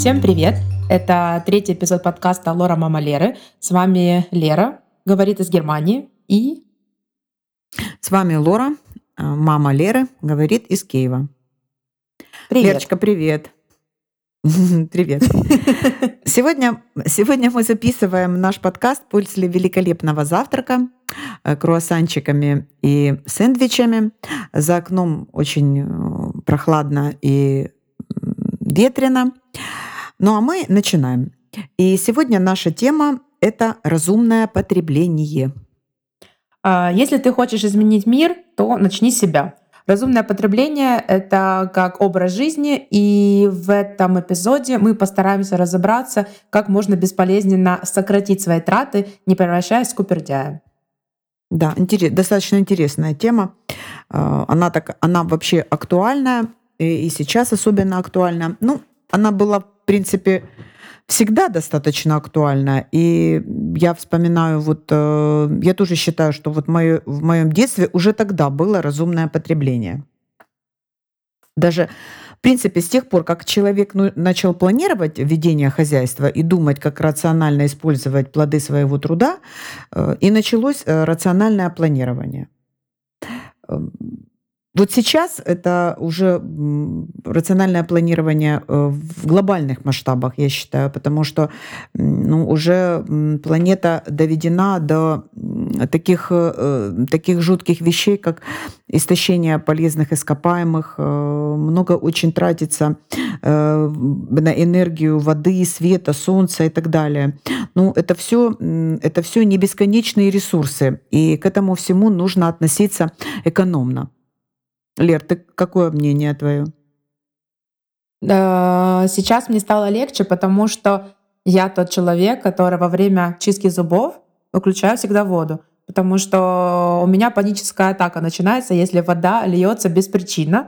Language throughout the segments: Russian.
Всем привет! Это третий эпизод подкаста «Лора Мама Леры». С вами Лера, говорит из Германии, и... С вами Лора, э, мама Леры, говорит из Киева. Привет. Лерочка, привет. Привет. Сегодня, сегодня мы записываем наш подкаст после великолепного завтрака э, круассанчиками и сэндвичами. За окном очень э, прохладно и ветрено. Ну а мы начинаем. И сегодня наша тема — это разумное потребление. А, если ты хочешь изменить мир, то начни с себя. Разумное потребление — это как образ жизни, и в этом эпизоде мы постараемся разобраться, как можно бесполезненно сократить свои траты, не превращаясь в скупердяя. Да, интерес, достаточно интересная тема. А, она, так, она вообще актуальная, и сейчас особенно актуальна. Ну, она была, принципе, всегда достаточно актуальна. И я вспоминаю, вот э, я тоже считаю, что вот мое, в моем детстве уже тогда было разумное потребление. Даже в принципе, с тех пор, как человек ну, начал планировать ведение хозяйства и думать, как рационально использовать плоды своего труда, э, и началось э, рациональное планирование. Вот сейчас это уже рациональное планирование э, в глобальных масштабах, я считаю, потому что ну, уже планета доведена до таких, э, таких жутких вещей, как истощение полезных ископаемых, э, много очень тратится на энергию воды, света, солнца и так далее. Ну, это все, это все не бесконечные ресурсы, и к этому всему нужно относиться экономно. Лер, ты какое мнение твое? Сейчас мне стало легче, потому что я тот человек, который во время чистки зубов выключаю всегда воду. Потому что у меня паническая атака начинается, если вода льется без причины.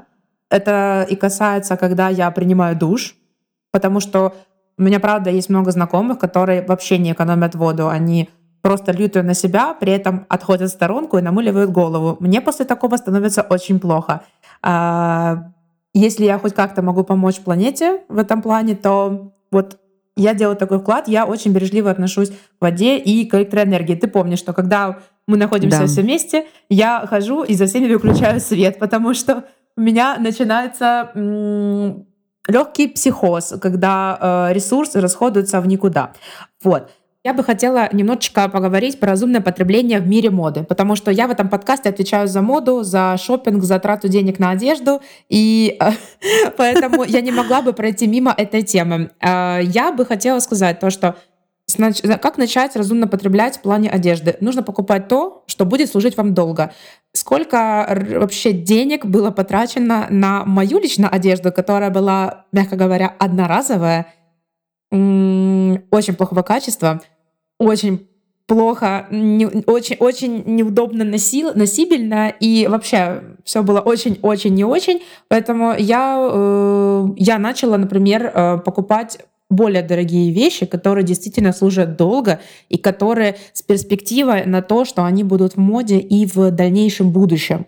Это и касается, когда я принимаю душ, потому что у меня, правда, есть много знакомых, которые вообще не экономят воду. Они просто льют ее на себя, при этом отходят в сторонку и намыливают голову. Мне после такого становится очень плохо. А, если я хоть как-то могу помочь планете в этом плане, то вот я делаю такой вклад, я очень бережливо отношусь к воде и к электроэнергии. Ты помнишь, что когда мы находимся да. все вместе, я хожу и за всеми выключаю свет, потому что у меня начинается легкий психоз, когда э, ресурсы расходуются в никуда. Вот. Я бы хотела немножечко поговорить про разумное потребление в мире моды, потому что я в этом подкасте отвечаю за моду, за шопинг, за трату денег на одежду, и э, поэтому я не могла бы пройти мимо этой темы. Э, я бы хотела сказать то, что как начать разумно потреблять в плане одежды? Нужно покупать то, что будет служить вам долго. Сколько вообще денег было потрачено на мою личную одежду, которая была, мягко говоря, одноразовая, очень плохого качества, очень плохо, не, очень, очень неудобно носил, носибельно, и вообще все было очень-очень не очень. Поэтому я, э, я начала, например, э, покупать более дорогие вещи, которые действительно служат долго и которые с перспективой на то, что они будут в моде и в дальнейшем будущем.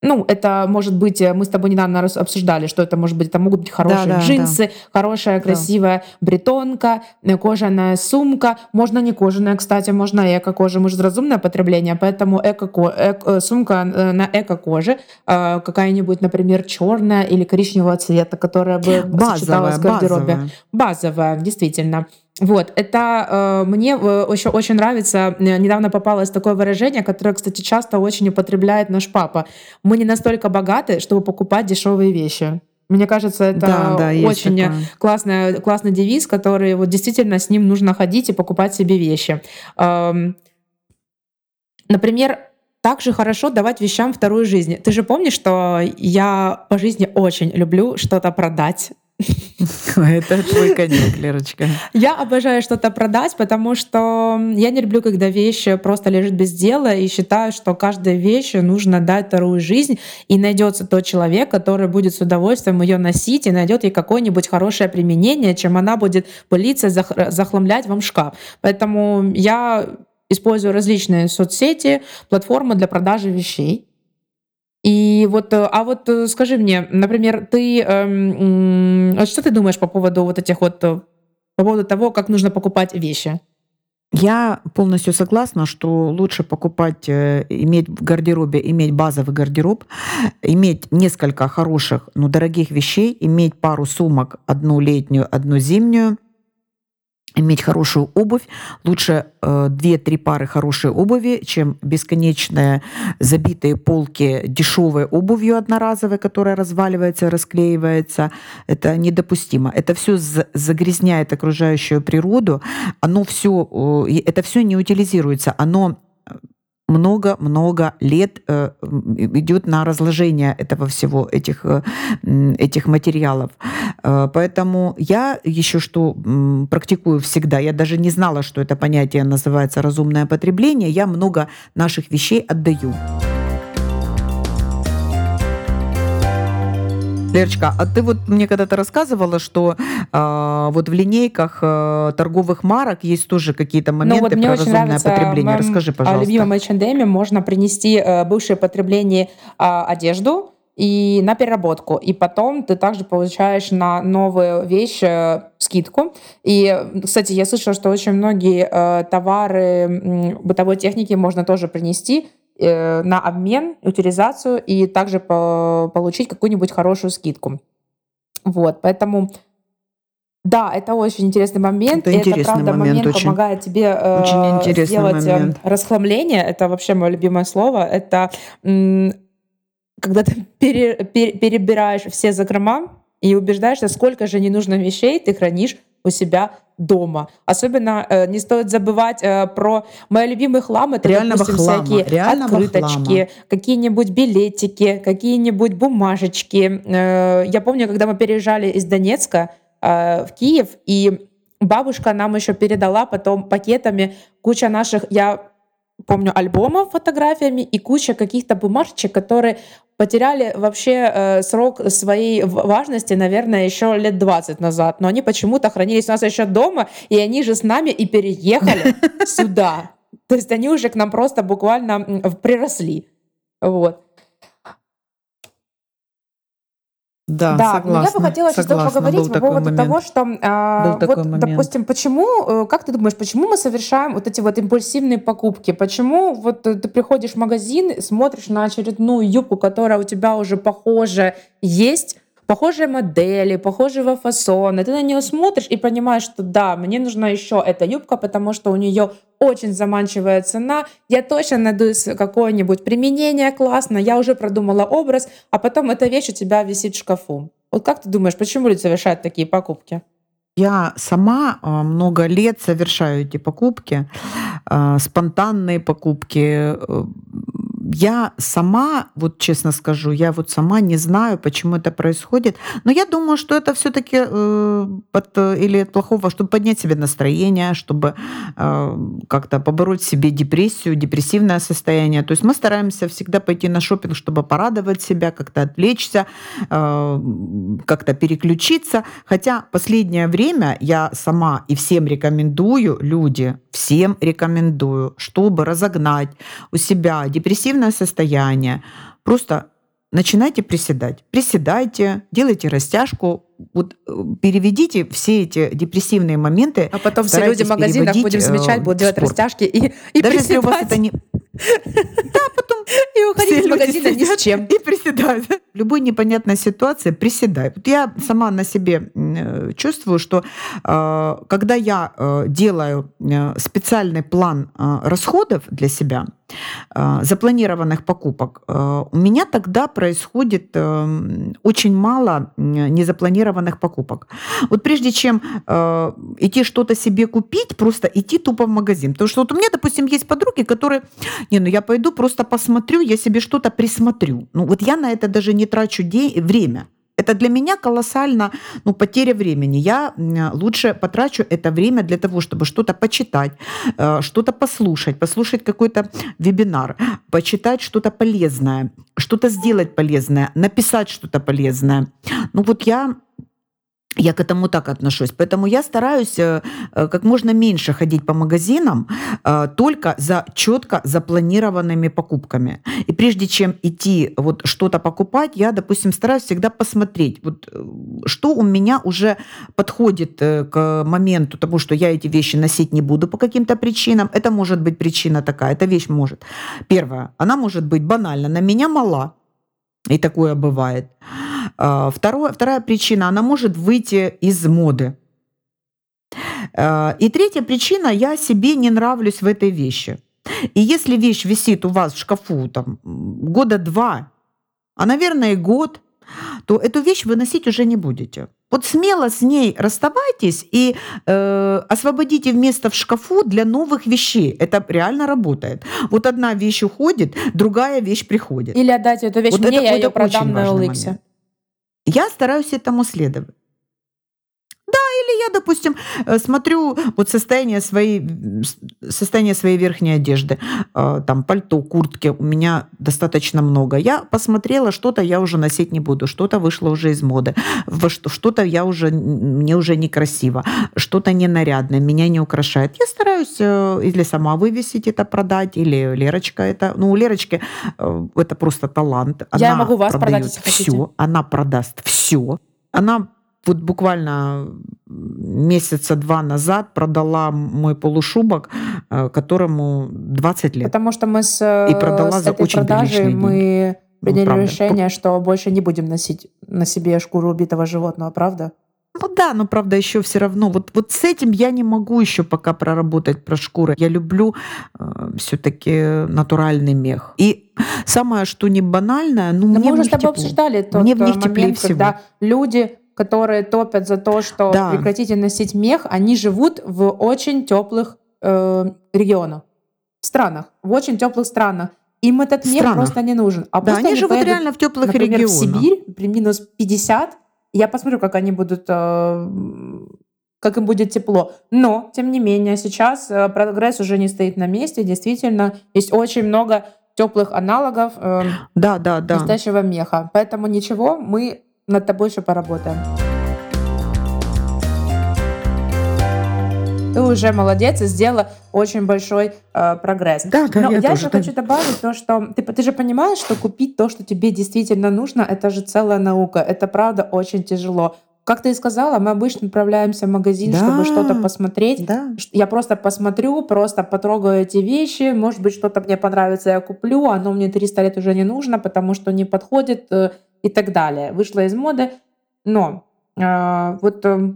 Ну, это может быть, э, мы с тобой недавно обсуждали, что это может быть, это могут быть хорошие да, да, джинсы, да. хорошая красивая да. бретонка, э, кожаная сумка. Можно не кожаная, кстати, можно эко-кожа. Мы же разумное потребление, поэтому эко эко сумка э, на эко-коже, какая-нибудь, например, черная или коричневого цвета, которая бы базовая, сочеталась в гардеробе. Базовая. базовая, действительно. Вот, это э, мне еще очень нравится, э, недавно попалось такое выражение, которое, кстати, часто очень употребляет наш папа. Мы не настолько богаты, чтобы покупать дешевые вещи. Мне кажется, это да, да, очень классный, классный девиз, который вот действительно с ним нужно ходить и покупать себе вещи. Эм, например, также хорошо давать вещам вторую жизнь. Ты же помнишь, что я по жизни очень люблю что-то продать, Это твой конек, Лерочка. Я обожаю что-то продать, потому что я не люблю, когда вещь просто лежит без дела, и считаю, что каждой вещи нужно дать вторую жизнь, и найдется тот человек, который будет с удовольствием ее носить и найдет ей какое-нибудь хорошее применение, чем она будет пылиться, захламлять вам шкаф. Поэтому я использую различные соцсети, платформы для продажи вещей. И вот, э, а вот э, скажи мне, например, ты, эм, вот что ты думаешь по поводу вот этих вот, э, по поводу того, как нужно покупать вещи? Я полностью согласна, что лучше покупать, иметь в гардеробе, иметь базовый гардероб, иметь несколько хороших, но дорогих вещей, иметь пару сумок, одну летнюю, одну зимнюю, иметь хорошую обувь. Лучше э, 2-3 пары хорошей обуви, чем бесконечные забитые полки дешевой обувью одноразовой, которая разваливается, расклеивается. Это недопустимо. Это все загрязняет окружающую природу. Оно все, э, это все не утилизируется. Оно много-много лет э, идет на разложение этого всего, этих, э, этих материалов. Э, поэтому я еще что практикую всегда, я даже не знала, что это понятие называется разумное потребление, я много наших вещей отдаю. Лерочка, а ты вот мне когда-то рассказывала, что э, вот в линейках э, торговых марок есть тоже какие-то моменты ну, вот про разумное потребление. Расскажи, пожалуйста. В любимом H&M можно принести э, бывшее потребление э, одежду, и на переработку. И потом ты также получаешь на новую вещь э, скидку. И, кстати, я слышала, что очень многие э, товары э, бытовой техники можно тоже принести на обмен, утилизацию и также по получить какую-нибудь хорошую скидку. Вот, поэтому да, это очень интересный момент. Это, интересный это правда, момент, момент очень, помогает тебе э, очень сделать э, момент. расхламление. Это вообще мое любимое слово. Это когда ты пере, пере, перебираешь все закрома и убеждаешься, сколько же ненужных вещей ты хранишь у себя дома. Особенно э, не стоит забывать э, про мои любимые хлам. Это, Реального допустим, хлама. всякие Реального открыточки, какие-нибудь билетики, какие-нибудь бумажечки. Э, я помню, когда мы переезжали из Донецка э, в Киев, и бабушка нам еще передала потом пакетами куча наших... Я помню, альбомов фотографиями и куча каких-то бумажечек, которые потеряли вообще э, срок своей важности, наверное, еще лет 20 назад. Но они почему-то хранились у нас еще дома, и они же с нами и переехали сюда. То есть они уже к нам просто буквально приросли. Вот. Да, да, согласна, я бы хотела сейчас поговорить по поводу того, что а, вот, момент. допустим, почему, э, как ты думаешь, почему мы совершаем вот эти вот импульсивные покупки? Почему вот э, ты приходишь в магазин, смотришь на очередную юбку, которая у тебя уже похоже есть, похожие модели, похожего фасона. Ты на нее смотришь и понимаешь, что да, мне нужна еще эта юбка, потому что у нее очень заманчивая цена. Я точно найду какое-нибудь применение классно, я уже продумала образ, а потом эта вещь у тебя висит в шкафу. Вот как ты думаешь, почему люди совершают такие покупки? Я сама а, много лет совершаю эти покупки, а, спонтанные покупки, э, я сама, вот честно скажу, я вот сама не знаю, почему это происходит, но я думаю, что это все-таки э, от, или от плохого, чтобы поднять себе настроение, чтобы э, как-то побороть себе депрессию, депрессивное состояние. То есть мы стараемся всегда пойти на шопинг, чтобы порадовать себя, как-то отвлечься, э, как-то переключиться. Хотя последнее время я сама и всем рекомендую, люди, всем рекомендую, чтобы разогнать у себя депрессивное состояние, просто начинайте приседать. Приседайте, делайте растяжку, вот э, переведите все эти депрессивные моменты. А потом все люди в магазинах будем замечать, будут делать растяжки и, и Даже приседать. если у вас это не... Да, потом и уходить из магазина ни с чем. И приседать. В любой непонятной ситуации приседай. Вот я сама на себе э, чувствую, что э, когда я делаю специальный план расходов для себя, запланированных покупок, у меня тогда происходит очень мало незапланированных запланированных покупок. Вот прежде чем э, идти что-то себе купить, просто идти тупо в магазин. Потому что вот у меня, допустим, есть подруги, которые, не, ну я пойду просто посмотрю, я себе что-то присмотрю. Ну вот я на это даже не трачу день, время. Это для меня колоссально ну, потеря времени. Я лучше потрачу это время для того, чтобы что-то почитать, э, что-то послушать, послушать какой-то вебинар, почитать что-то полезное, что-то сделать полезное, написать что-то полезное. Ну вот я Я к этому так отношусь. Поэтому я стараюсь э, э, как можно меньше ходить по магазинам э, только за четко запланированными покупками. И прежде чем идти вот что-то покупать, я, допустим, стараюсь всегда посмотреть, вот, что у меня уже подходит к моменту того, что я эти вещи носить не буду по каким-то причинам. Это может быть причина такая, эта вещь может. Первое, она может быть банально, на меня мала, и такое бывает. А, второе, вторая причина, она может выйти из моды. А, и третья причина, я себе не нравлюсь в этой вещи. И если вещь висит у вас в шкафу там, года два, а, наверное, год, то эту вещь вы носить уже не будете. Вот смело с ней расставайтесь и э, освободите место в шкафу для новых вещей. Это реально работает. Вот одна вещь уходит, другая вещь приходит. Или отдать эту вещь вот мне, это, я ее продам на OLX. Я стараюсь этому следовать. Да, или я, допустим, э, смотрю вот состояние своей, состояние своей верхней одежды, э, там пальто, куртки у меня достаточно много. Я посмотрела, что-то я уже носить не буду, что-то вышло уже из моды, что-то я уже, мне уже некрасиво, что-то ненарядное, меня не украшает. Я стараюсь э, или сама вывесить это, продать, или Лерочка это, ну, у Лерочки это просто талант. Я она могу вас продать, если все, хотите. Она продаст все. Она вот буквально месяца два назад продала мой полушубок, э, которому 20 лет. Потому что мы с, и продала с за этой очень продажей мы ну, приняли ну, решение, что больше не будем носить на себе шкуру убитого животного, правда? Ну да, но правда еще все равно. Вот, вот с этим я не могу еще пока проработать про шкуры. Я люблю э, все-таки натуральный мех. И самое, что не банальное, ну но мне мы уже с тобой тепло. обсуждали тот мне в них момент, всего. когда люди которые топят за то, что да. прекратите носить мех, они живут в очень теплых э, регионах, странах, в очень теплых странах. Им этот мех странах. просто не нужен. А да, они, они живут поедут, реально в теплых например, регионах. в Сибирь при минус 50. Я посмотрю, как они будут, э, как им будет тепло. Но, тем не менее, сейчас э, прогресс уже не стоит на месте. Действительно, есть очень много теплых аналогов э, да, да, да. настоящего меха. Поэтому ничего, мы над тобой еще поработаем. Ты уже молодец и сделала очень большой э, прогресс. Да, да, Но я, я тоже, еще хочу добавить то, что ты, ты же понимаешь, что купить то, что тебе действительно нужно, это же целая наука. Это правда очень тяжело. Как ты и сказала, мы обычно отправляемся в магазин, да, чтобы что-то посмотреть. Да. Я просто посмотрю, просто потрогаю эти вещи. Может быть, что-то мне понравится, я куплю. Оно мне 300 лет уже не нужно, потому что не подходит э, и так далее. Вышла из моды. Но э, вот э,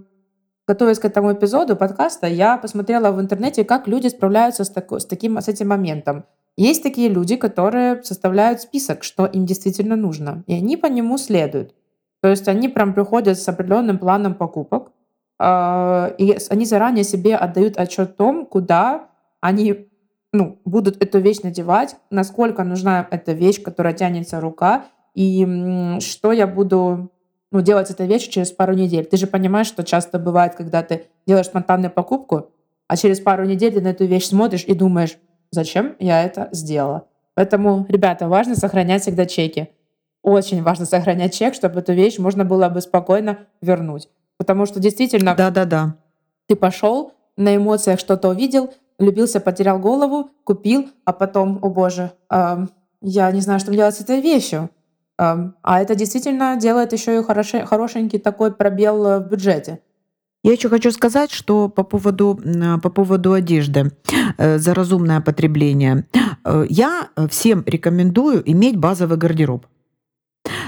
готовясь к этому эпизоду подкаста, я посмотрела в интернете, как люди справляются с, тако, с, таким, с этим моментом. Есть такие люди, которые составляют список, что им действительно нужно, и они по нему следуют. То есть они прям приходят с определенным планом покупок, э, и они заранее себе отдают отчет о том, куда они ну, будут эту вещь надевать, насколько нужна эта вещь, которая тянется рука, и что я буду ну, делать эта вещь через пару недель. Ты же понимаешь, что часто бывает, когда ты делаешь спонтанную покупку, а через пару недель ты на эту вещь смотришь и думаешь, зачем я это сделала. Поэтому, ребята, важно сохранять всегда чеки. Очень важно сохранять чек, чтобы эту вещь можно было бы спокойно вернуть. Потому что действительно... Да-да-да. Ты пошел, на эмоциях что-то увидел, любился, потерял голову, купил, а потом, о боже, э, я не знаю, что делать с этой вещью. А это действительно делает еще и хорошенький такой пробел э, в бюджете. Я еще хочу сказать, что по поводу, по поводу одежды э, за разумное потребление. Э, я всем рекомендую иметь базовый гардероб.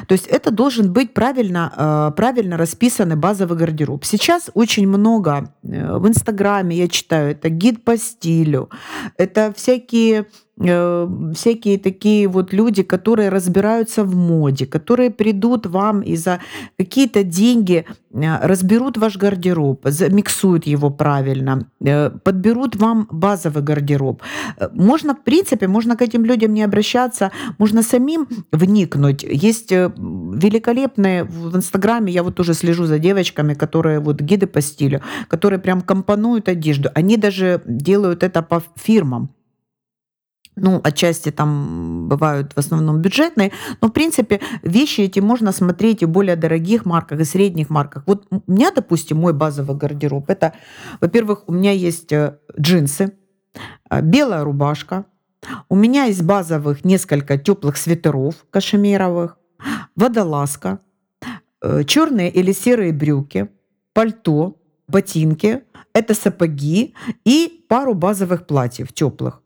То есть это должен быть правильно, правильно расписанный базовый гардероб. Сейчас очень много в Инстаграме, я читаю, это гид по стилю, это всякие всякие такие вот люди, которые разбираются в моде, которые придут вам и за какие-то деньги э, разберут ваш гардероб, замиксуют его правильно, э, подберут вам базовый гардероб. Можно, в принципе, можно к этим людям не обращаться, можно самим вникнуть. Есть великолепные в Инстаграме, я вот тоже слежу за девочками, которые вот гиды по стилю, которые прям компонуют одежду. Они даже делают это по фирмам. Ну, отчасти там бывают в основном бюджетные, но, в принципе, вещи эти можно смотреть и в более дорогих марках, и средних марках. Вот у меня, допустим, мой базовый гардероб, это, во-первых, у меня есть э, джинсы, э, белая рубашка, у меня из базовых несколько теплых свитеров кашемировых, водолазка, э, черные или серые брюки, пальто, ботинки, это сапоги и пару базовых платьев теплых.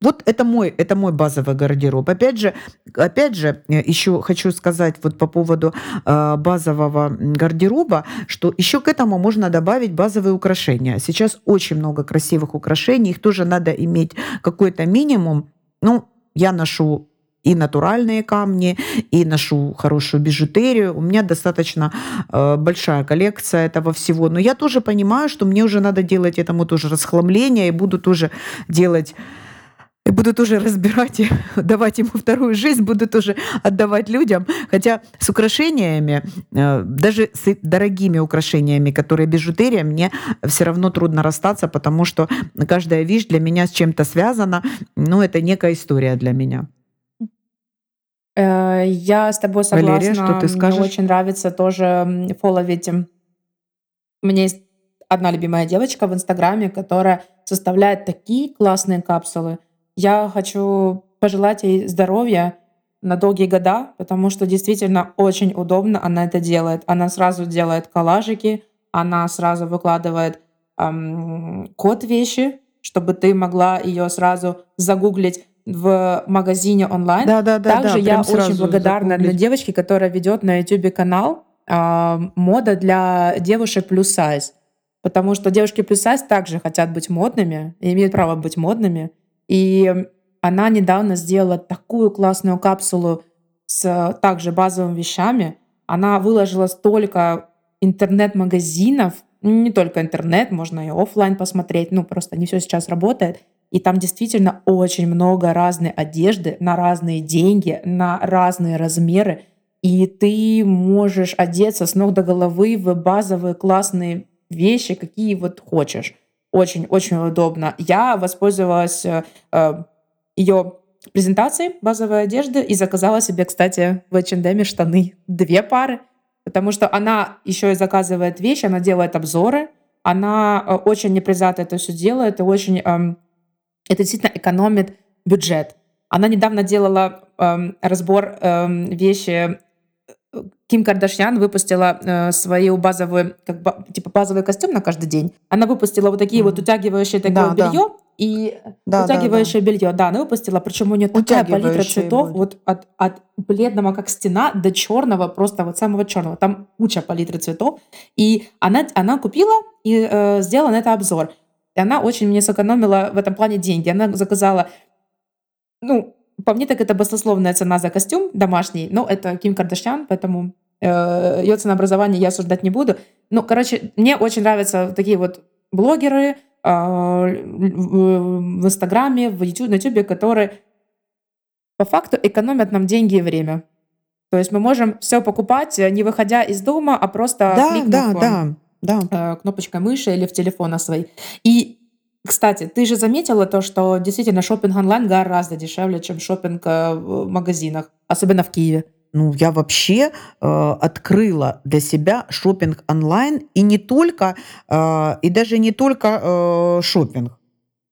Вот это мой, это мой базовый гардероб. Опять же, опять же, э, еще хочу сказать вот по поводу э, базового гардероба, что еще к этому можно добавить базовые украшения. Сейчас очень много красивых украшений, их тоже надо иметь какой-то минимум. Ну, я ношу и натуральные камни, и ношу хорошую бижутерию. У меня достаточно э, большая коллекция этого всего. Но я тоже понимаю, что мне уже надо делать этому тоже расхламление, и буду тоже делать и буду тоже разбирать и давать ему вторую жизнь, буду тоже отдавать людям. Хотя с украшениями, э, даже с дорогими украшениями, которые бижутерия, мне все равно трудно расстаться, потому что каждая вещь для меня с чем-то связана. Ну, это некая история для меня. Э, я с тобой согласна. Валерия, что ты скажешь? Мне очень нравится тоже фолловить. У меня есть одна любимая девочка в Инстаграме, которая составляет такие классные капсулы. Я хочу пожелать ей здоровья на долгие года, потому что действительно очень удобно она это делает. Она сразу делает коллажики, она сразу выкладывает эм, код вещи, чтобы ты могла ее сразу загуглить в магазине онлайн. Да, да, да. Также да, я очень благодарна загуглить. для девочки, которая ведет на YouTube канал э, мода для девушек плюс сайз. Потому что девушки плюс сайз также хотят быть модными и имеют право быть модными. И она недавно сделала такую классную капсулу с также базовыми вещами. Она выложила столько интернет-магазинов, не только интернет, можно и офлайн посмотреть, ну просто не все сейчас работает. И там действительно очень много разной одежды на разные деньги, на разные размеры. И ты можешь одеться с ног до головы в базовые классные вещи, какие вот хочешь. Очень-очень удобно. Я воспользовалась э, э ее презентацией базовой одежды и заказала себе, кстати, в H&M штаны две пары, потому что она еще и заказывает вещи, она делает обзоры, она э, очень непризато это все делает и очень э, это действительно экономит бюджет. Она недавно делала э, разбор э, вещи Ким Кардашьян выпустила э, свою базовую, как бы, типа базовый костюм на каждый день. Она выпустила вот такие mm-hmm. вот утягивающие такое да, белье, да. и да, утягивающее да, да. белье, да, она выпустила, причем у нее такая палитра цветов, вот от, от бледного как стена до черного, просто вот самого черного. Там куча палитры цветов. И она, она купила и э, сделала на это обзор. И она очень мне сэкономила в этом плане деньги. Она заказала, ну, по мне так это баснословная цена за костюм домашний, но это Ким Кардашьян, поэтому э, ее ценообразование я осуждать не буду. Ну, короче, мне очень нравятся такие вот блогеры э, в Инстаграме, в YouTube, на Ютубе, которые по факту экономят нам деньги и время. То есть мы можем все покупать, не выходя из дома, а просто да, кликнув да, да, да. Э, кнопочкой мыши или в телефон свой. И кстати, ты же заметила то, что действительно шопинг онлайн гораздо дешевле, чем шопинг э, в магазинах, особенно в Киеве. Ну, я вообще э, открыла для себя шопинг онлайн и не только, э, и даже не только э, шопинг.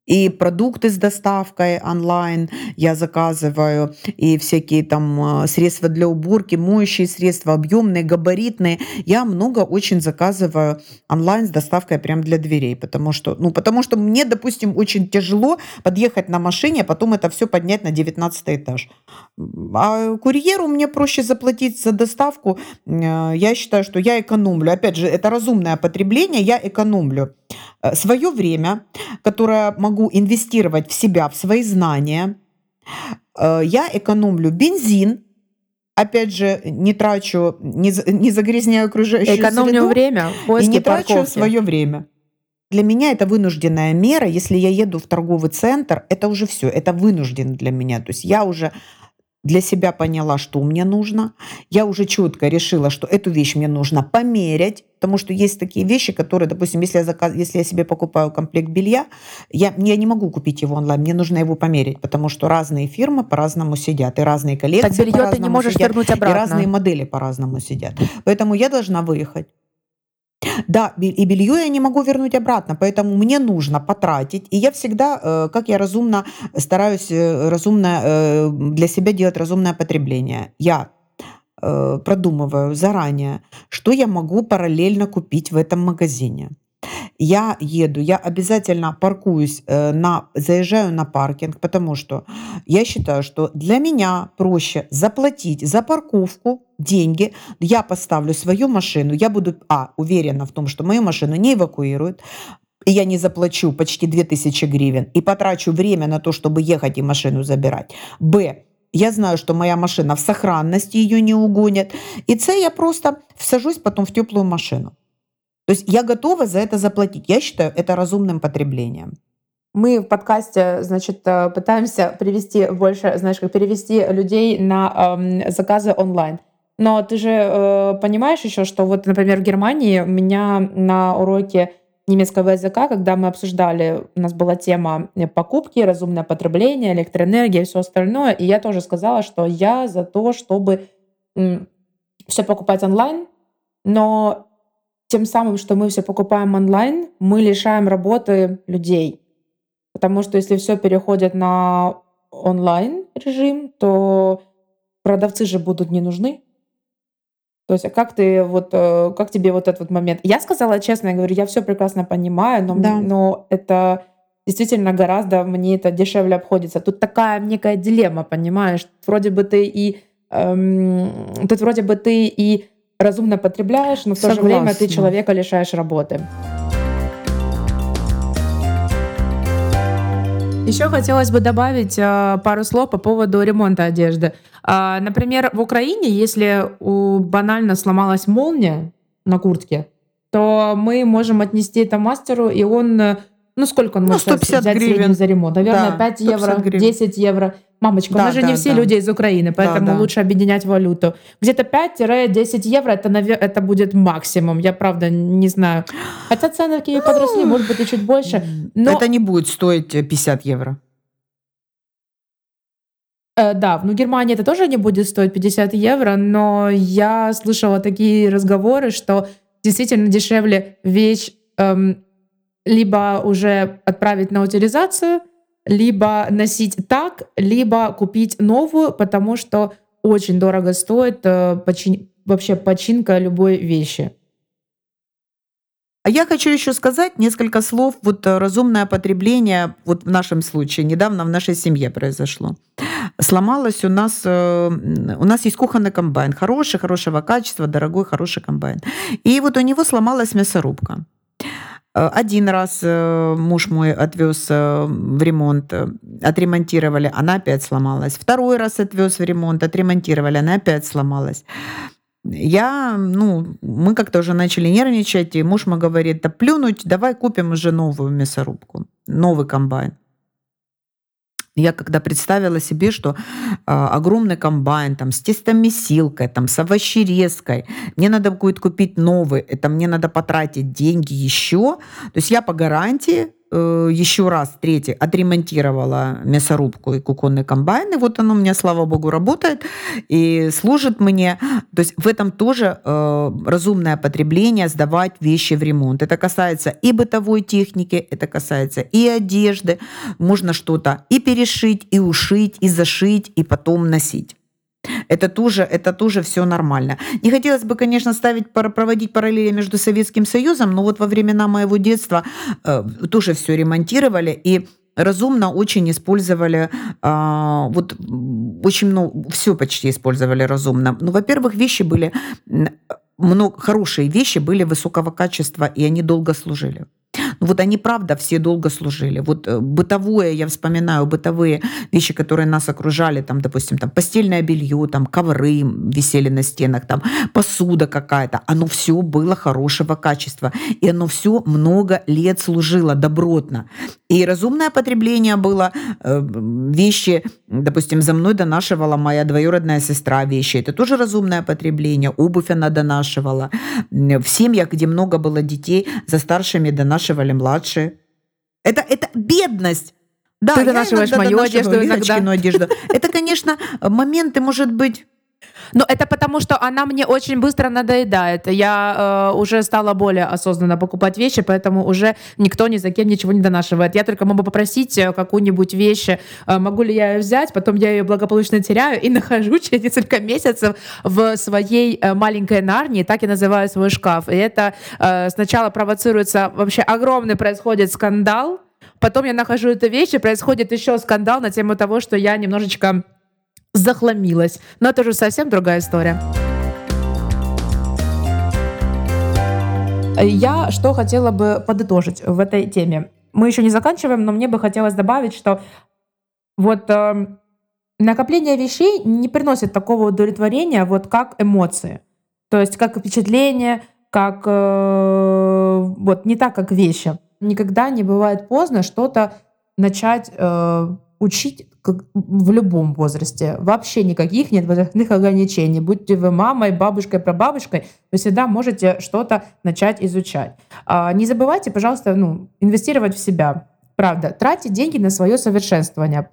И продукты с доставкой онлайн я заказываю, и всякие там э, средства для уборки, моющие средства, объемные, габаритные. Я много очень заказываю онлайн с доставкой прямо для дверей, потому что, ну, потому что мне, допустим, очень тяжело подъехать на машине, а потом это все поднять на 19 этаж. А курьеру мне проще заплатить за доставку. Э, я считаю, что я экономлю. Опять же, это разумное потребление, я экономлю свое время, которое могу инвестировать в себя, в свои знания. Э, я экономлю бензин, опять же, не трачу, не, не загрязняю окружающую Экономлю среду. время и не парковки. трачу свое время. Для меня это вынужденная мера. Если я еду в торговый центр, это уже все, это вынужден для меня. То есть я уже для себя поняла, что мне нужно. Я уже четко решила, что эту вещь мне нужно померять, потому что есть такие вещи, которые, допустим, если я, заказ, если я себе покупаю комплект белья, я, я не могу купить его онлайн, мне нужно его померить, потому что разные фирмы по-разному сидят, и разные коллекции так белье ты не можешь сидят, вернуть обратно. и разные модели по-разному сидят. Поэтому я должна выехать, да, и белье я не могу вернуть обратно, поэтому мне нужно потратить. И я всегда, э, как я разумно стараюсь э, разумно э, для себя делать разумное потребление. Я продумываю заранее, что я могу параллельно купить в этом магазине я еду, я обязательно паркуюсь, э, на, заезжаю на паркинг, потому что я считаю, что для меня проще заплатить за парковку деньги, я поставлю свою машину, я буду, а, уверена в том, что мою машину не эвакуируют, и я не заплачу почти 2000 гривен и потрачу время на то, чтобы ехать и машину забирать. Б. Я знаю, что моя машина в сохранности, ее не угонят. И С. Я просто всажусь потом в теплую машину. То есть я готова за это заплатить. Я считаю это разумным потреблением. Мы в подкасте, значит, э, пытаемся привести больше, знаешь, как перевести людей на э, заказы онлайн. Но ты же э, понимаешь еще, что вот, например, в Германии у меня на уроке немецкого языка, когда мы обсуждали, у нас была тема покупки, разумное потребление, электроэнергия и все остальное, и я тоже сказала, что я за то, чтобы все покупать онлайн, но тем самым, что мы все покупаем онлайн, мы лишаем работы людей. Потому что если все переходит на онлайн режим, то продавцы же будут не нужны. То есть, а как ты вот, э, как тебе вот этот вот момент? Я сказала честно, я говорю, я все прекрасно понимаю, но, да. но это действительно гораздо мне это дешевле обходится. Тут такая некая дилемма, понимаешь? Вроде бы ты и эм, тут вроде бы ты и разумно потребляешь, но в то Согласна. же время ты человека лишаешь работы. Еще хотелось бы добавить э, пару слов по поводу ремонта одежды. Э, например, в Украине, если у, банально сломалась молния на куртке, то мы можем отнести это мастеру, и он, э, ну сколько он ну, может взять гривен. за ремонт? Наверное, да, 5 евро, гривен. 10 евро. Мамочка, да, мы же да, не все да. люди из Украины, поэтому да, да. лучше объединять валюту. Где-то 5-10 евро это, это будет максимум. Я правда не знаю. Хотя цены какие подросли, может быть, и чуть больше. Но... Это не будет стоить 50 евро. Э, да, ну Германии это тоже не будет стоить 50 евро, но я слышала такие разговоры, что действительно дешевле вещь эм, либо уже отправить на утилизацию, либо носить так, либо купить новую, потому что очень дорого стоит э, почин... вообще починка любой вещи. А я хочу еще сказать несколько слов. Вот э, разумное потребление, вот в нашем случае, недавно в нашей семье произошло. Сломалось у нас, э, у нас есть кухонный комбайн, хороший, хорошего качества, дорогой, хороший комбайн. И вот у него сломалась мясорубка. Э, один раз э, муж мой отвез э, в ремонт, отремонтировали, она опять сломалась. Второй раз отвез в ремонт, отремонтировали, она опять сломалась. Я, ну, мы как-то уже начали нервничать, и муж мой говорит, да плюнуть, давай купим уже новую мясорубку, новый комбайн. Я когда представила себе, что э, огромный комбайн там, с тестомесилкой, там, с овощерезкой, мне надо будет купить новый, это мне надо потратить деньги еще. То есть я по гарантии Э, еще раз, третий, отремонтировала мясорубку и куконный комбайн, и вот оно у меня, слава богу, работает и служит мне. То есть в этом тоже э, разумное потребление, сдавать вещи в ремонт. Это касается и бытовой техники, это касается и одежды. Можно что-то и перешить, и ушить, и зашить, и потом носить. Это тоже, это тоже все нормально. Не хотелось бы, конечно, ставить, проводить параллели между Советским Союзом, но вот во времена моего детства э, тоже все ремонтировали и разумно очень использовали, э, вот очень много, все почти использовали разумно. Ну, во-первых, вещи были, много, хорошие вещи были высокого качества, и они долго служили. Ну, вот они, правда, все долго служили. Вот э, бытовое, я вспоминаю бытовые вещи, которые нас окружали, там, допустим, там постельное белье, там ковры висели на стенах, там посуда какая-то. Оно все было хорошего качества. И оно все много лет служило добротно. И разумное потребление было э, вещи, допустим, за мной донашивала моя двоюродная сестра вещи. Это тоже разумное потребление. Обувь она донашивала. В семьях, где много было детей, за старшими донашивали младшие. Это, это бедность. Да, Ты донашиваешь мою одежду иногда. одежду. Это, конечно, моменты, может быть, но это потому, что она мне очень быстро надоедает. Я э, уже стала более осознанно покупать вещи, поэтому уже никто ни за кем ничего не донашивает. Я только могу попросить э, какую-нибудь вещь, э, могу ли я ее взять, потом я ее благополучно теряю и нахожу через несколько месяцев в своей э, маленькой нарнии, так и называю свой шкаф. И это э, сначала провоцируется вообще огромный происходит скандал, потом я нахожу эту вещь, и происходит еще скандал на тему того, что я немножечко захламилась. Но это уже совсем другая история. Я что хотела бы подытожить в этой теме. Мы еще не заканчиваем, но мне бы хотелось добавить, что вот э, накопление вещей не приносит такого удовлетворения, вот как эмоции. То есть как впечатление, как э, вот не так, как вещи. Никогда не бывает поздно что-то начать э, учить в любом возрасте. Вообще никаких нет возрастных ограничений. Будьте вы мамой, бабушкой, прабабушкой, вы всегда можете что-то начать изучать. А, не забывайте, пожалуйста, ну, инвестировать в себя. Правда, тратить деньги на свое совершенствование.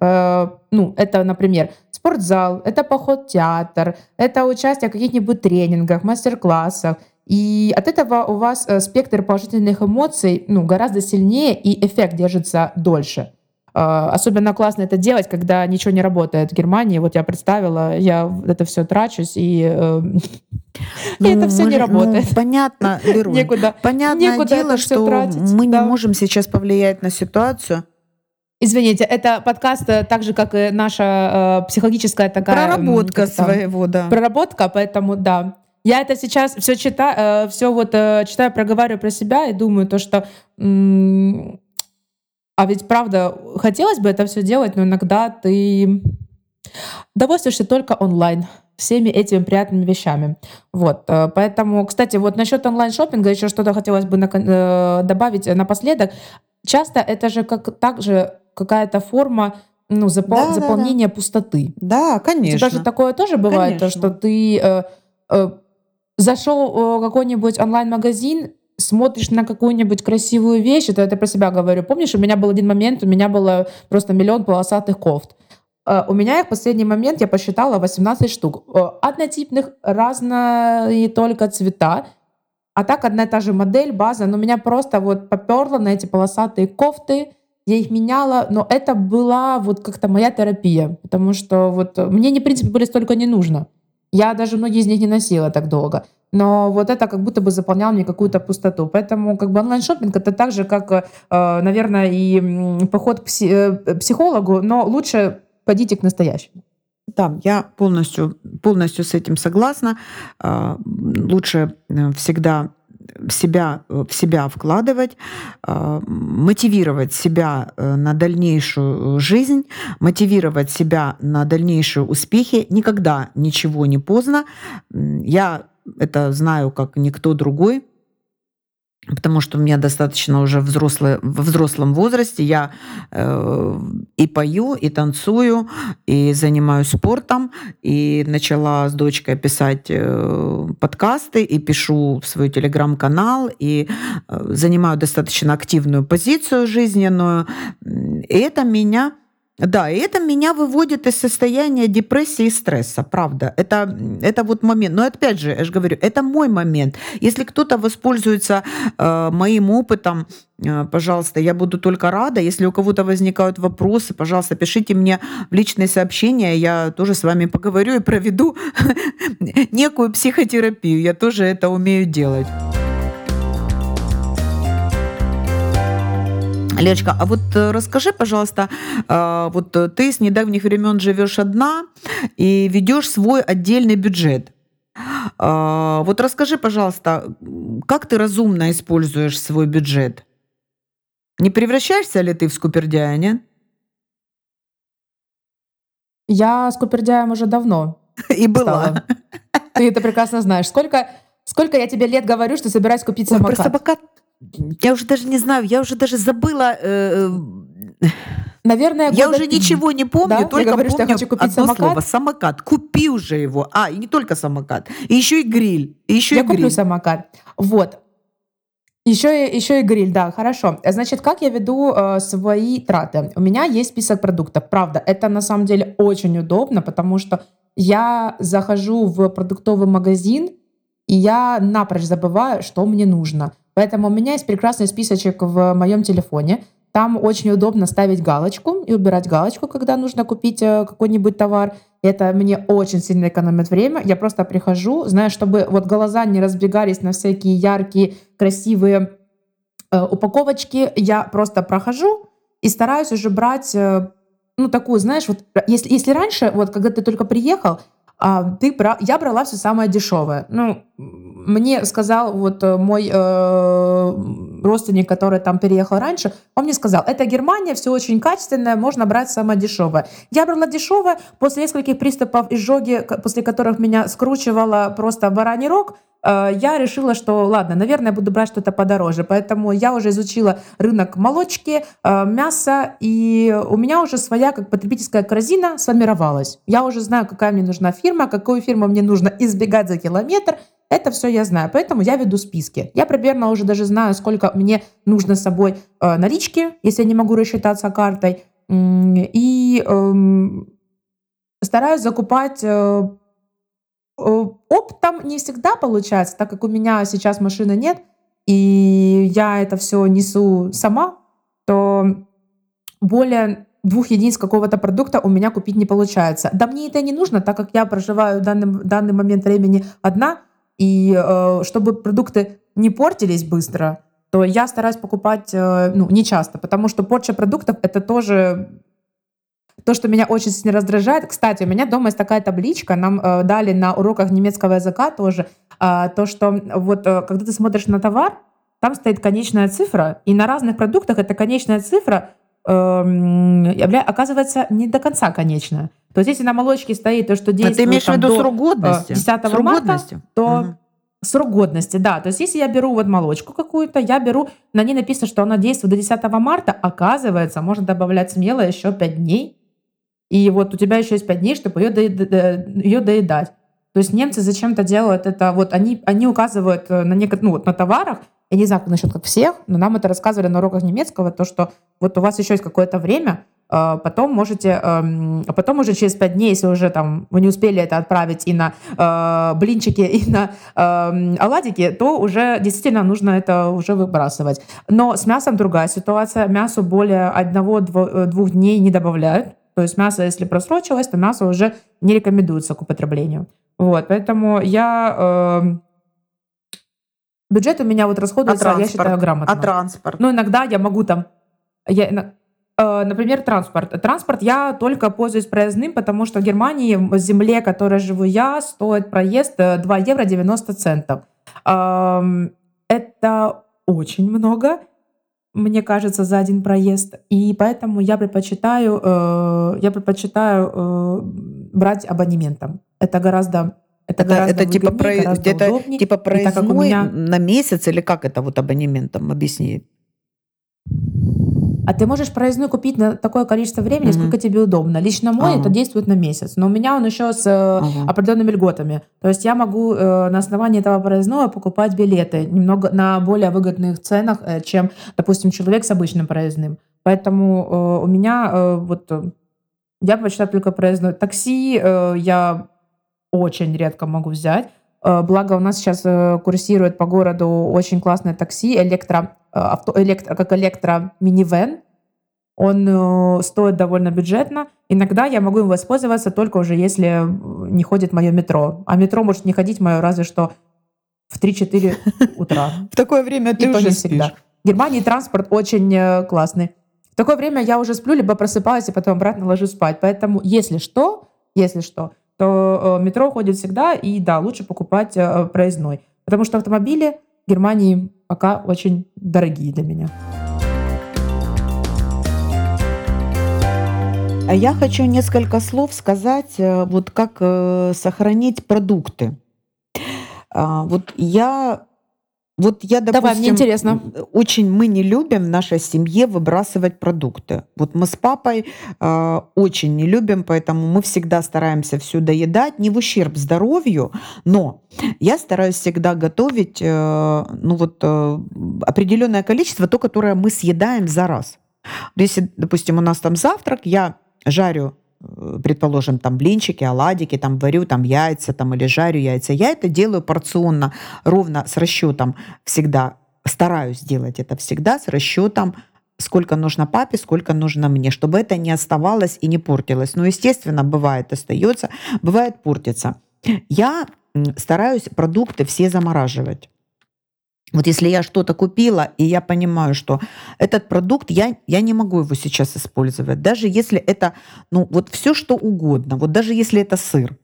Ну, это, например, спортзал, это поход в театр, это участие в каких-нибудь тренингах, мастер-классах. И от этого у вас э, спектр положительных эмоций ну, гораздо сильнее, и эффект держится дольше. А, особенно классно это делать, когда ничего не работает в Германии. Вот я представила, я это все трачусь, и, э, ну, это все не работает. Ну, понятно, Лерун, некуда, Понятное некуда дело, что тратить, мы да. не можем сейчас повлиять на ситуацию. Извините, это подкаст э, так же, как и наша э, психологическая такая... Проработка своего, да. Проработка, поэтому да. Я это сейчас все читаю, все вот читаю, проговариваю про себя и думаю то, что а ведь, правда, хотелось бы это все делать, но иногда ты довольствуешься только онлайн всеми этими приятными вещами. Вот, э, поэтому, кстати, вот насчет онлайн-шопинга еще что-то хотелось бы э, добавить напоследок. Часто это же как также какая-то форма ну, запол- да, заполнения да, да. пустоты. Да, конечно. Даже такое тоже бывает, то, что ты э, э, зашел в какой-нибудь онлайн-магазин, смотришь на какую-нибудь красивую вещь, это я про себя говорю. Помнишь, у меня был один момент, у меня было просто миллион полосатых кофт. Uh, у меня их в последний момент, я посчитала, 18 штук. Uh, однотипных, разные только цвета. А так одна и та же модель, база. Но меня просто вот поперло на эти полосатые кофты. Я их меняла, но это была вот как-то моя терапия. Потому что вот мне, в принципе, были столько не нужно. Я даже многие из них не носила так долго но вот это как будто бы заполняло мне какую-то пустоту. Поэтому как бы онлайн-шопинг это так же, как, э, наверное, и поход к э, психологу, но лучше пойдите к настоящему. Да, я полностью, полностью с этим согласна. А, лучше э, всегда себя, в себя вкладывать, а, мотивировать себя на дальнейшую жизнь, мотивировать себя на дальнейшие успехи. Никогда ничего не поздно. Я это знаю как никто другой, потому что у меня достаточно уже взрослый, в взрослом возрасте. Я э, и пою, и танцую, и занимаюсь спортом, и начала с дочкой писать э, подкасты, и пишу в свой телеграм-канал, и э, занимаю достаточно активную позицию жизненную. И это меня да, и это меня выводит из состояния депрессии и стресса, правда. Это, это вот момент. Но опять же, я же говорю, это мой момент. Если кто-то воспользуется э, моим опытом, э, пожалуйста, я буду только рада. Если у кого-то возникают вопросы, пожалуйста, пишите мне в личные сообщения, я тоже с вами поговорю и проведу некую психотерапию. Я тоже это умею делать. Лечка, а вот э, расскажи, пожалуйста, а, вот э, ты с недавних времен живешь одна и ведешь свой отдельный бюджет. А, вот расскажи, пожалуйста, как ты разумно используешь свой бюджет? Не превращаешься ли ты в скупердяя? Я скупердяем уже давно И была. Ты это прекрасно знаешь. Сколько, сколько я тебе лет говорю, что собираюсь купить Ой, про самокат? Я уже даже не знаю, я уже даже забыла. э, Наверное, Я года уже три. ничего не помню, Да? Я только говорю, что я помню хочу купить одно самокат. слово самокат. Купи уже его. А, и не только самокат, и еще и гриль, и еще Я и куплю гриль. самокат. Вот. Еще и, еще и гриль, да, хорошо. Значит, как я веду э, свои траты? У меня есть список продуктов. Правда, это на самом деле очень удобно, потому что я захожу в продуктовый магазин, и я напрочь забываю, что мне нужно. Поэтому у меня есть прекрасный списочек в моем телефоне. Там очень удобно ставить галочку и убирать галочку, когда нужно купить э, какой-нибудь товар. Это мне очень сильно экономит время. Я просто прихожу, знаю, чтобы вот глаза не разбегались на всякие яркие, красивые э, упаковочки. Я просто прохожу и стараюсь уже брать, э, ну, такую, знаешь, вот если, если раньше, вот когда ты только приехал, а, ты бра... я брала все самое дешевое. Ну, мне сказал вот э, мой э, родственник, который там переехал раньше, он мне сказал, это Германия, все очень качественное, можно брать самое дешевое. Я брала дешевое, после нескольких приступов изжоги, после которых меня скручивало просто бараний рог, я решила, что ладно, наверное, буду брать что-то подороже. Поэтому я уже изучила рынок молочки, э, мяса, и у меня уже своя как потребительская корзина сформировалась. Я уже знаю, какая мне нужна фирма, какую фирму мне нужно избегать за километр. Это все я знаю, поэтому я веду списки. Я примерно уже даже знаю, сколько мне нужно с собой э, налички, если я не могу рассчитаться картой. И эм, стараюсь закупать э, Э, Оптом не всегда получается, так как у меня сейчас машины нет, и я это все несу сама, то более двух единиц какого-то продукта у меня купить не получается. Да мне это не нужно, так как я проживаю в данный, данный момент времени одна, и э, чтобы продукты не портились быстро, то я стараюсь покупать э, ну, не часто, потому что порча продуктов это тоже то, что меня очень сильно раздражает. Кстати, у меня дома есть такая табличка, нам э, дали на уроках немецкого языка тоже, а, то, что вот э, когда ты смотришь на товар, там стоит конечная цифра, и на разных продуктах эта конечная цифра эм, явля- оказывается не до конца конечная. То есть если на молочке стоит то, что А действует ты имеешь в там, виду до, срок годности? э, 10 Срок марта, годности? то Мгм. Срок годности, да. То есть если я беру вот молочку какую-то, я беру, на ней написано, что она действует до 10 марта, оказывается, можно добавлять смело еще 5 дней. И вот у тебя еще есть 5 дней, чтобы ее, ее доедать. То есть немцы зачем-то делают это, вот они, они указывают э, на некот- ну, вот на товарах, я не знаю, как насчет как всех, но нам это рассказывали на уроках немецкого, то, что вот у вас еще есть какое-то время, э, потом можете, эм, а потом уже через 5 дней, если уже там вы не успели это отправить и на э, блинчики, и на эм, оладики, то уже действительно нужно это уже выбрасывать. Но с мясом другая ситуация. Мясо более одного-двух дней не добавляют. То есть мясо, если просрочилось, то мясо уже не рекомендуется к употреблению. Вот, поэтому я... эм, бюджет у меня вот А расходуется, я считаю, грамотно. А транспорт? Ну, иногда я могу там... Я, э, например, транспорт. Транспорт я только пользуюсь проездным, потому что в Германии, в земле, в которой живу я, стоит проезд э, 2 евро 90 центов. Ам, Это очень много, мне кажется, за один проезд. И поэтому я предпочитаю, э, я предпочитаю э, брать абонементом. Это гораздо это, Это, гораздо это типа, выгоднее, про- гораздо где-то удобнее. типа И так как у проездной меня на месяц или как это вот абонементом объясни? А ты можешь проездной купить на такое количество времени, Мгм. сколько тебе удобно. Лично мой Ага. это действует на месяц, но у меня он еще с Ага. определенными льготами. То есть я могу э, на основании этого проездного покупать билеты немного на более выгодных ценах, э, чем, допустим, человек с обычным проездным. Поэтому э, у меня э, вот э, я предпочитаю только проездной. Такси э, я очень редко могу взять. Э, Благо у нас сейчас э, курсирует по городу очень классное такси, электро, э, авто, электро, как электро-минивэн. Он стоит довольно бюджетно. Иногда я могу им воспользоваться только уже если не ходит мое метро. А метро может не ходить мое разве что в 3-4 утра. В такое время то не всегда. В Германии транспорт очень классный. В такое время я уже сплю, либо просыпаюсь и потом обратно ложусь спать. Поэтому, если что, если что, то э, метро ходит всегда, и да, лучше покупать э, проездной. Потому что автомобили в Германии пока очень дорогие для меня. А Я хочу несколько слов сказать, э, вот как сохранить продукты. А, вот я вот я, Давай, мне допустим, интересно. очень мы не любим в нашей семье выбрасывать продукты. Вот мы с папой э, очень не любим, поэтому мы всегда стараемся все доедать, не в ущерб здоровью, но я стараюсь всегда готовить, э, ну вот э, определенное количество, то, которое мы съедаем за раз. Если, допустим, у нас там завтрак, я жарю, предположим, там блинчики, оладики, там варю там яйца там, или жарю яйца. Я это делаю порционно, ровно с расчетом всегда. Стараюсь делать это всегда с расчетом, сколько нужно папе, сколько нужно мне, чтобы это не оставалось и не портилось. Но, естественно, бывает остается, бывает портится. Я стараюсь продукты все замораживать. Вот если я что-то купила, и я понимаю, что этот продукт, я, я не могу его сейчас использовать. Даже если это, ну, вот все что угодно. Вот даже если это сыр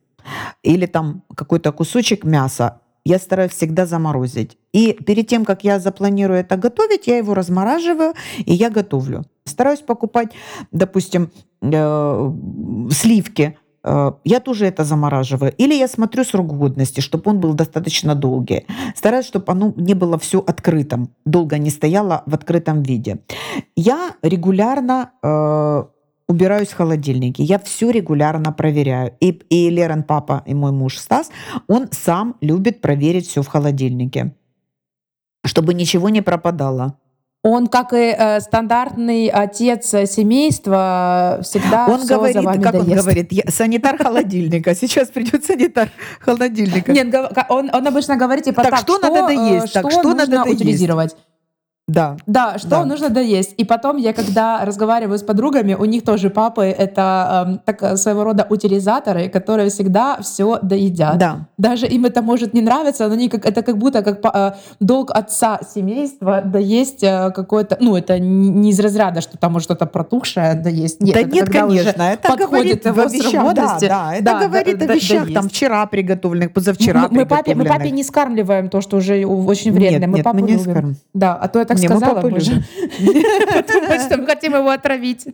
или там какой-то кусочек мяса, я стараюсь всегда заморозить. И перед тем, как я запланирую это готовить, я его размораживаю, и я готовлю. Стараюсь покупать, допустим, э, сливки, я тоже это замораживаю. Или я смотрю срок годности, чтобы он был достаточно долгий. Стараюсь, чтобы оно не было все открытым, долго не стояло в открытом виде. Я регулярно э, убираюсь в холодильнике. Я все регулярно проверяю. И, и Лерон, папа, и мой муж Стас, он сам любит проверить все в холодильнике, чтобы ничего не пропадало. Он, как и э, стандартный отец э, семейства, всегда Он всё говорит, за вами как он доест. говорит, «Я санитар холодильника. Сейчас придет санитар холодильника. Нет, он, он обычно говорит, типа, Так, так, что надо э, доесть? Так, что что нужно надо доесть? утилизировать? Да. Да, что Да. нужно доесть. И потом я, когда разговариваю с подругами, у них тоже папы это эм, так, э, своего рода утилизаторы, которые всегда все доедят. Да. Даже им это может не нравиться, но они как, это как будто как э, долг отца семейства доесть э, какое-то, ну это не из разряда, что там что-то протухшее доесть. Нет, да это нет, конечно, это подходит говорит его о вещах, да, да, это Да, говорит да, о да, вещах, там доесть. вчера приготовленных, позавчера мы, мы папе, мы папе не скармливаем то, что уже очень вредное. Нет, мы нет, папу мы не любим. скарм- Да, а то я так сказала, мы подумают, что мы хотим его отравить.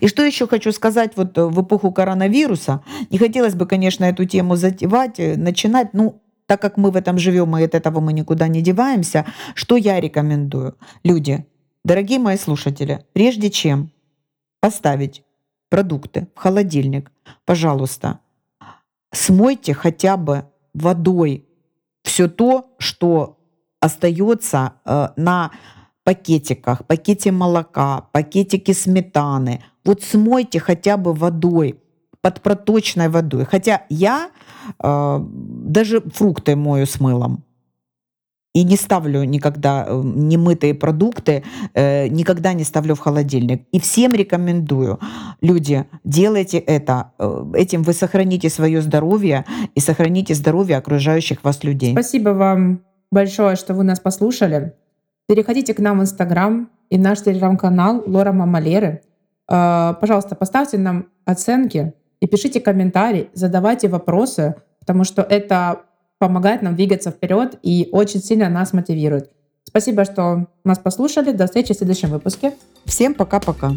И что еще хочу сказать вот э, в эпоху коронавируса. Не хотелось бы, конечно, эту тему затевать, э, начинать, ну, так как мы в этом живем, и от этого мы никуда не деваемся, что я рекомендую? Люди, дорогие мои слушатели, прежде чем поставить продукты в холодильник, пожалуйста, смойте хотя бы водой все то, что остается э, на пакетиках, пакете молока, пакетике сметаны. Вот смойте хотя бы водой, под проточной водой. Хотя я э, даже фрукты мою с мылом. И не ставлю никогда э, немытые продукты, э, никогда не ставлю в холодильник. И всем рекомендую, люди, делайте это. Э, Этим вы сохраните свое здоровье и сохраните здоровье окружающих вас людей. Спасибо вам большое, что вы нас послушали. Переходите к нам в Инстаграм и наш телеграм-канал Лора Мамалеры. Э, Пожалуйста, поставьте нам оценки и пишите комментарии, задавайте вопросы, потому что это помогает нам двигаться вперед и очень сильно нас мотивирует. Спасибо, что нас послушали. До встречи в следующем выпуске. Всем пока-пока.